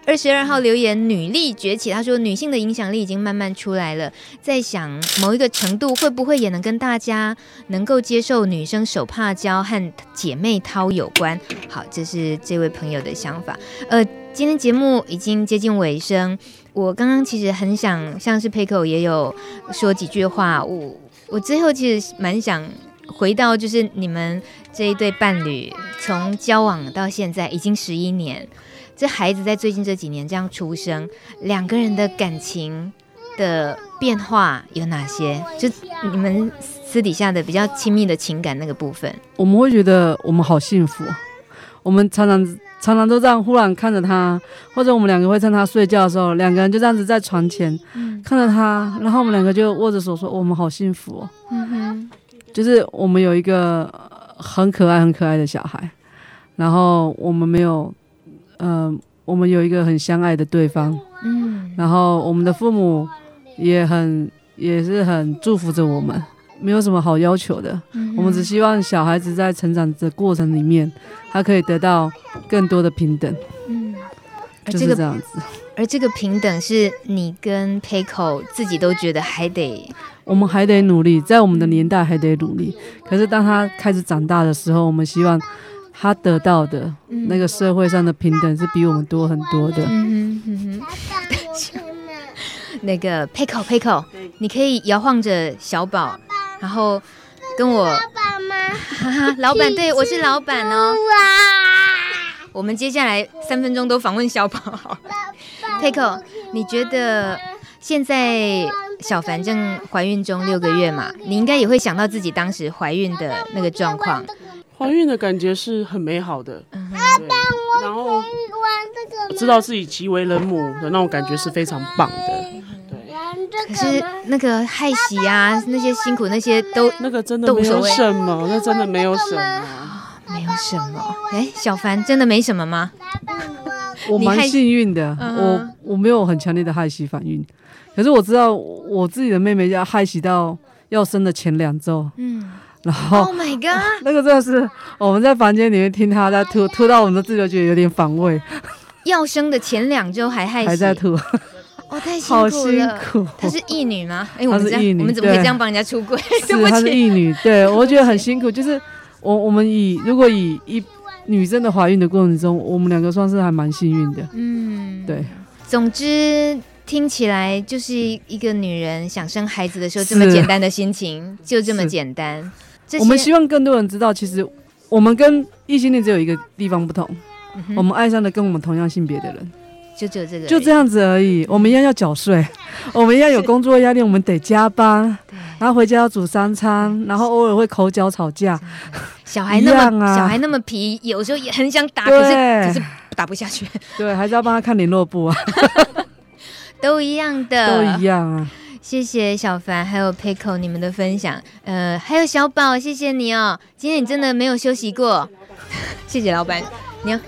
二十二号留言，女力崛起，他说女性的影响力已经慢慢出来了，在想某一个程度会不会也能跟大家能够接受女生手帕交和姐妹掏有关？好，这是这位朋友的想法。呃，今天节目已经接近尾声，我刚刚其实很想，像是 Peiko 也有说几句话，我我最后其实蛮想。回到就是你们这一对伴侣，从交往到现在已经十一年，这孩子在最近这几年这样出生，两个人的感情的变化有哪些？就你们私底下的比较亲密的情感那个部分，我们会觉得我们好幸福。我们常常常常都这样，忽然看着他，或者我们两个会趁他睡觉的时候，两个人就这样子在床前、嗯、看着他，然后我们两个就握着手说：“我们好幸福哦。”嗯哼。就是我们有一个很可爱、很可爱的小孩，然后我们没有，嗯、呃，我们有一个很相爱的对方，嗯，然后我们的父母也很也是很祝福着我们，没有什么好要求的，嗯，我们只希望小孩子在成长的过程里面，他可以得到更多的平等，嗯，就是这样子。而这个平等是你跟 Peiko 自己都觉得还得。我们还得努力，在我们的年代还得努力。可是当他开始长大的时候，我们希望他得到的那个社会上的平等是比我们多很多的。嗯哼嗯哼。那个 Peiko Peiko，你可以摇晃着小宝，然后跟我。哈哈，老板，对，我是老板哦。我们接下来三分钟都访问小宝。Peiko，你觉得现在？小凡正怀孕中六个月嘛，你应该也会想到自己当时怀孕的那个状况。怀孕的感觉是很美好的，嗯、然后知道自己即为人母的那种感觉是非常棒的。对，可是那个害喜啊，那些辛苦那些都那个真的没有什么，那真的没有什么，没有什么。哎，小凡真的没什么吗？我蛮幸运的，我我没有很强烈的害喜反应。可是我知道我自己的妹妹要害喜到要生的前两周，嗯，然后 Oh my God，那个真的是我们在房间里面听她在吐，吐到我们都自己都觉得有点反胃。要生的前两周还害还在吐。哦，太辛苦了。好辛苦。她是义女吗？哎、欸，她是义女，我们怎么可以这样帮人家出柜？是，她是义女。对，我觉得很辛苦。就是我我们以如果以一女生的怀孕的过程中，我们两个算是还蛮幸运的。嗯，对。总之听起来就是一个女人想生孩子的时候这么简单的心情，就这么简单。我们希望更多人知道，其实我们跟异性恋只有一个地方不同，嗯、我们爱上了跟我们同样性别的人。就只有这个，就这样子而已。我们一样要缴税，我们一样有工作压力，我们得加班，然后回家要煮三餐，然后偶尔会口角吵架。小孩那么、啊、小孩那么皮，有时候也很想打，可是可是打不下去。对，还是要帮他看联络簿啊。都一样的，都一样啊。谢谢小凡还有 Pico 你们的分享，呃，还有小宝，谢谢你哦。今天你真的没有休息过，谢谢老板，你要。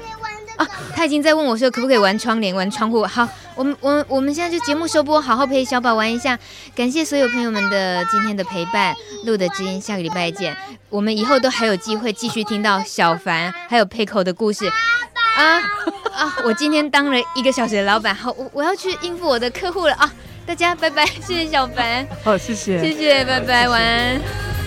啊，他已经在问我说可不可以玩窗帘、玩窗户。好，我们我们我们现在就节目收播，好好陪小宝玩一下。感谢所有朋友们的今天的陪伴，录的知音，下个礼拜见。我们以后都还有机会继续听到小凡还有佩口的故事。啊啊！我今天当了一个小时的老板，好，我我要去应付我的客户了啊！大家拜拜，谢谢小凡。好，谢谢，谢谢，拜拜，晚安。